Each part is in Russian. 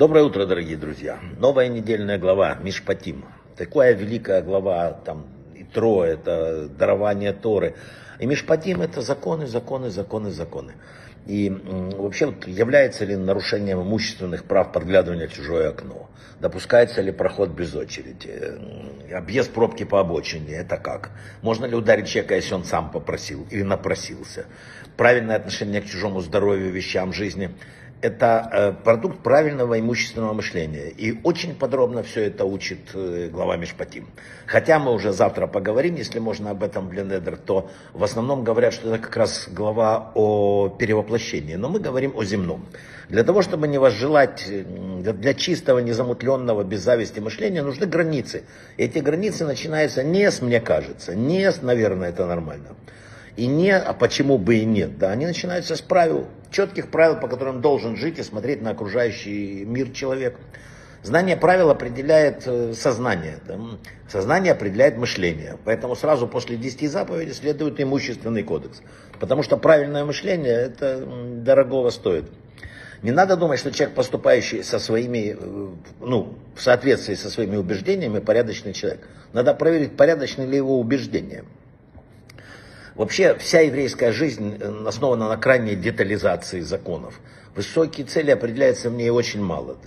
Доброе утро, дорогие друзья. Новая недельная глава Мишпатим. Такая великая глава, там, Итро, это дарование Торы. И Мишпатим это законы, законы, законы, законы. И вообще вот, является ли нарушением имущественных прав подглядывания в чужое окно? Допускается ли проход без очереди? Объезд пробки по обочине, это как? Можно ли ударить человека, если он сам попросил или напросился? Правильное отношение к чужому здоровью, вещам, жизни – это э, продукт правильного имущественного мышления. И очень подробно все это учит э, глава Мишпатим. Хотя мы уже завтра поговорим, если можно об этом в Ленедер, то в основном говорят, что это как раз глава о перевоплощении. Но мы говорим о земном. Для того, чтобы не возжелать, для чистого, незамутленного, без зависти мышления, нужны границы. Эти границы начинаются не с «мне кажется», не с «наверное, это нормально», и не «а почему бы и нет». Да, они начинаются с правил четких правил, по которым должен жить и смотреть на окружающий мир человек. Знание правил определяет э, сознание. Да? Сознание определяет мышление. Поэтому сразу после 10 заповедей следует имущественный кодекс. Потому что правильное мышление это дорогого стоит. Не надо думать, что человек, поступающий со своими, э, ну, в соответствии со своими убеждениями, порядочный человек. Надо проверить, порядочны ли его убеждения. Вообще вся еврейская жизнь э, основана на крайней детализации законов. Высокие цели определяются в ней очень мало.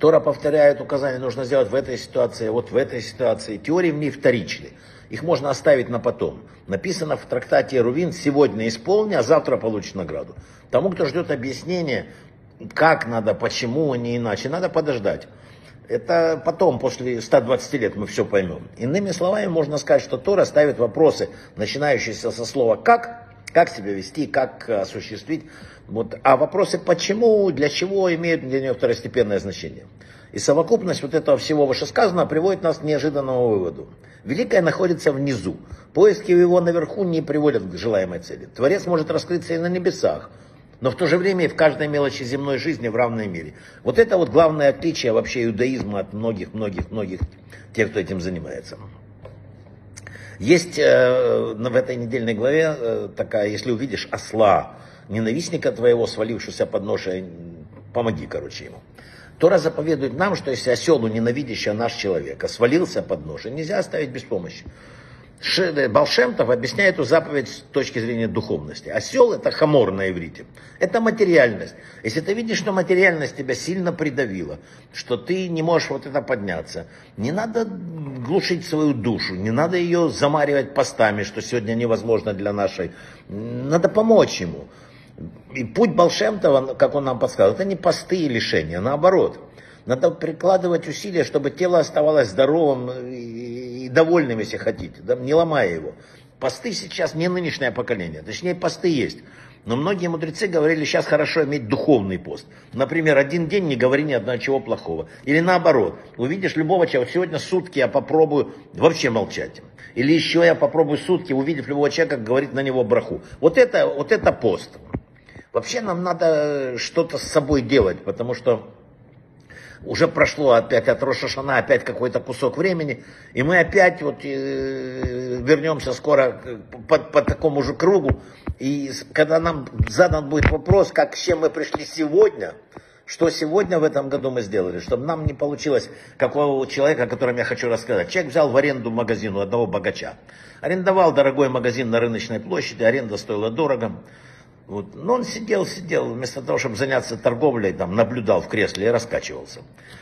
Тора повторяет указания, нужно сделать в этой ситуации, вот в этой ситуации. Теории в ней вторичны. Их можно оставить на потом. Написано в трактате Рувин, сегодня исполни, а завтра получишь награду. Тому, кто ждет объяснения, как надо, почему, а не иначе, надо подождать. Это потом, после 120 лет, мы все поймем. Иными словами, можно сказать, что Тора ставит вопросы, начинающиеся со слова «как», как себя вести, как осуществить. Вот. А вопросы «почему», «для чего» имеют для нее второстепенное значение. И совокупность вот этого всего вышесказанного приводит нас к неожиданному выводу. Великое находится внизу. Поиски его наверху не приводят к желаемой цели. Творец может раскрыться и на небесах но в то же время и в каждой мелочи земной жизни в равной мере. Вот это вот главное отличие вообще иудаизма от многих-многих-многих тех, кто этим занимается. Есть э, в этой недельной главе э, такая, если увидишь осла, ненавистника твоего, свалившегося под ношей, помоги, короче, ему. Тора заповедует нам, что если оселу, ненавидящий наш человек, свалился под ношей, нельзя оставить без помощи. Балшемтов объясняет эту заповедь с точки зрения духовности. Осел это хамор на иврите. Это материальность. Если ты видишь, что материальность тебя сильно придавила, что ты не можешь вот это подняться, не надо глушить свою душу, не надо ее замаривать постами, что сегодня невозможно для нашей. Надо помочь ему. И путь Балшемтова, как он нам подсказал, это не посты и лишения, наоборот. Надо прикладывать усилия, чтобы тело оставалось здоровым и довольным, если хотите, да, не ломая его. Посты сейчас не нынешнее поколение, точнее посты есть. Но многие мудрецы говорили, сейчас хорошо иметь духовный пост. Например, один день не говори ни одного чего плохого. Или наоборот, увидишь любого человека, сегодня сутки я попробую вообще молчать. Или еще я попробую сутки, увидев любого человека, говорить на него браху. Вот это, вот это пост. Вообще нам надо что-то с собой делать, потому что уже прошло опять от Рошашана опять какой-то кусок времени, и мы опять вот э, вернемся скоро по, по такому же кругу, и когда нам задан будет вопрос, как с чем мы пришли сегодня, что сегодня в этом году мы сделали, чтобы нам не получилось какого человека, о котором я хочу рассказать. Человек взял в аренду магазин у одного богача. Арендовал дорогой магазин на рыночной площади, аренда стоила дорого. Вот. Но он сидел, сидел, вместо того, чтобы заняться торговлей, там, наблюдал в кресле и раскачивался.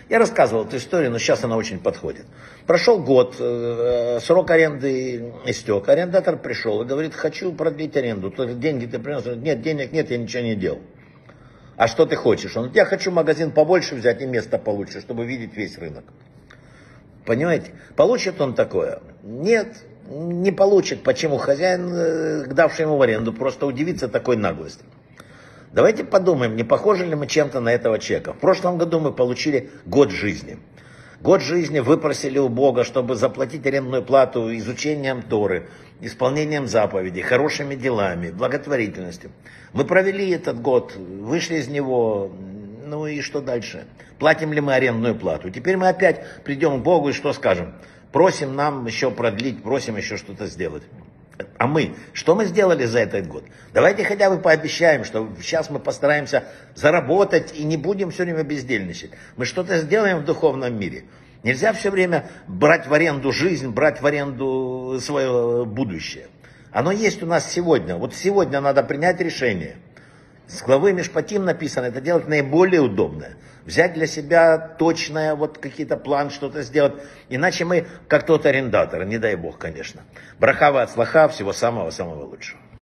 Я рассказывал эту историю, но сейчас она очень подходит. Прошел год, э, срок аренды истек. Арендатор пришел и говорит, хочу продлить аренду. Деньги ты принес? Нет, денег нет, я ничего не делал. А что ты хочешь? Он говорит, я хочу магазин побольше взять и место получше, чтобы видеть весь рынок. Понимаете? Получит он такое? Нет не получит. Почему? Хозяин, э, давший ему в аренду, просто удивится такой наглости. Давайте подумаем, не похожи ли мы чем-то на этого человека. В прошлом году мы получили год жизни. Год жизни выпросили у Бога, чтобы заплатить арендную плату изучением Торы, исполнением заповедей, хорошими делами, благотворительностью. Мы провели этот год, вышли из него, ну и что дальше? Платим ли мы арендную плату? Теперь мы опять придем к Богу и что скажем? Просим нам еще продлить, просим еще что-то сделать. А мы, что мы сделали за этот год? Давайте хотя бы пообещаем, что сейчас мы постараемся заработать и не будем все время бездельничать. Мы что-то сделаем в духовном мире. Нельзя все время брать в аренду жизнь, брать в аренду свое будущее. Оно есть у нас сегодня. Вот сегодня надо принять решение. С главы Мишпатим написано, это делать наиболее удобное. Взять для себя точное, вот какие-то план, что-то сделать. Иначе мы как тот арендатор, не дай бог, конечно. Брахава от слаха, всего самого-самого лучшего.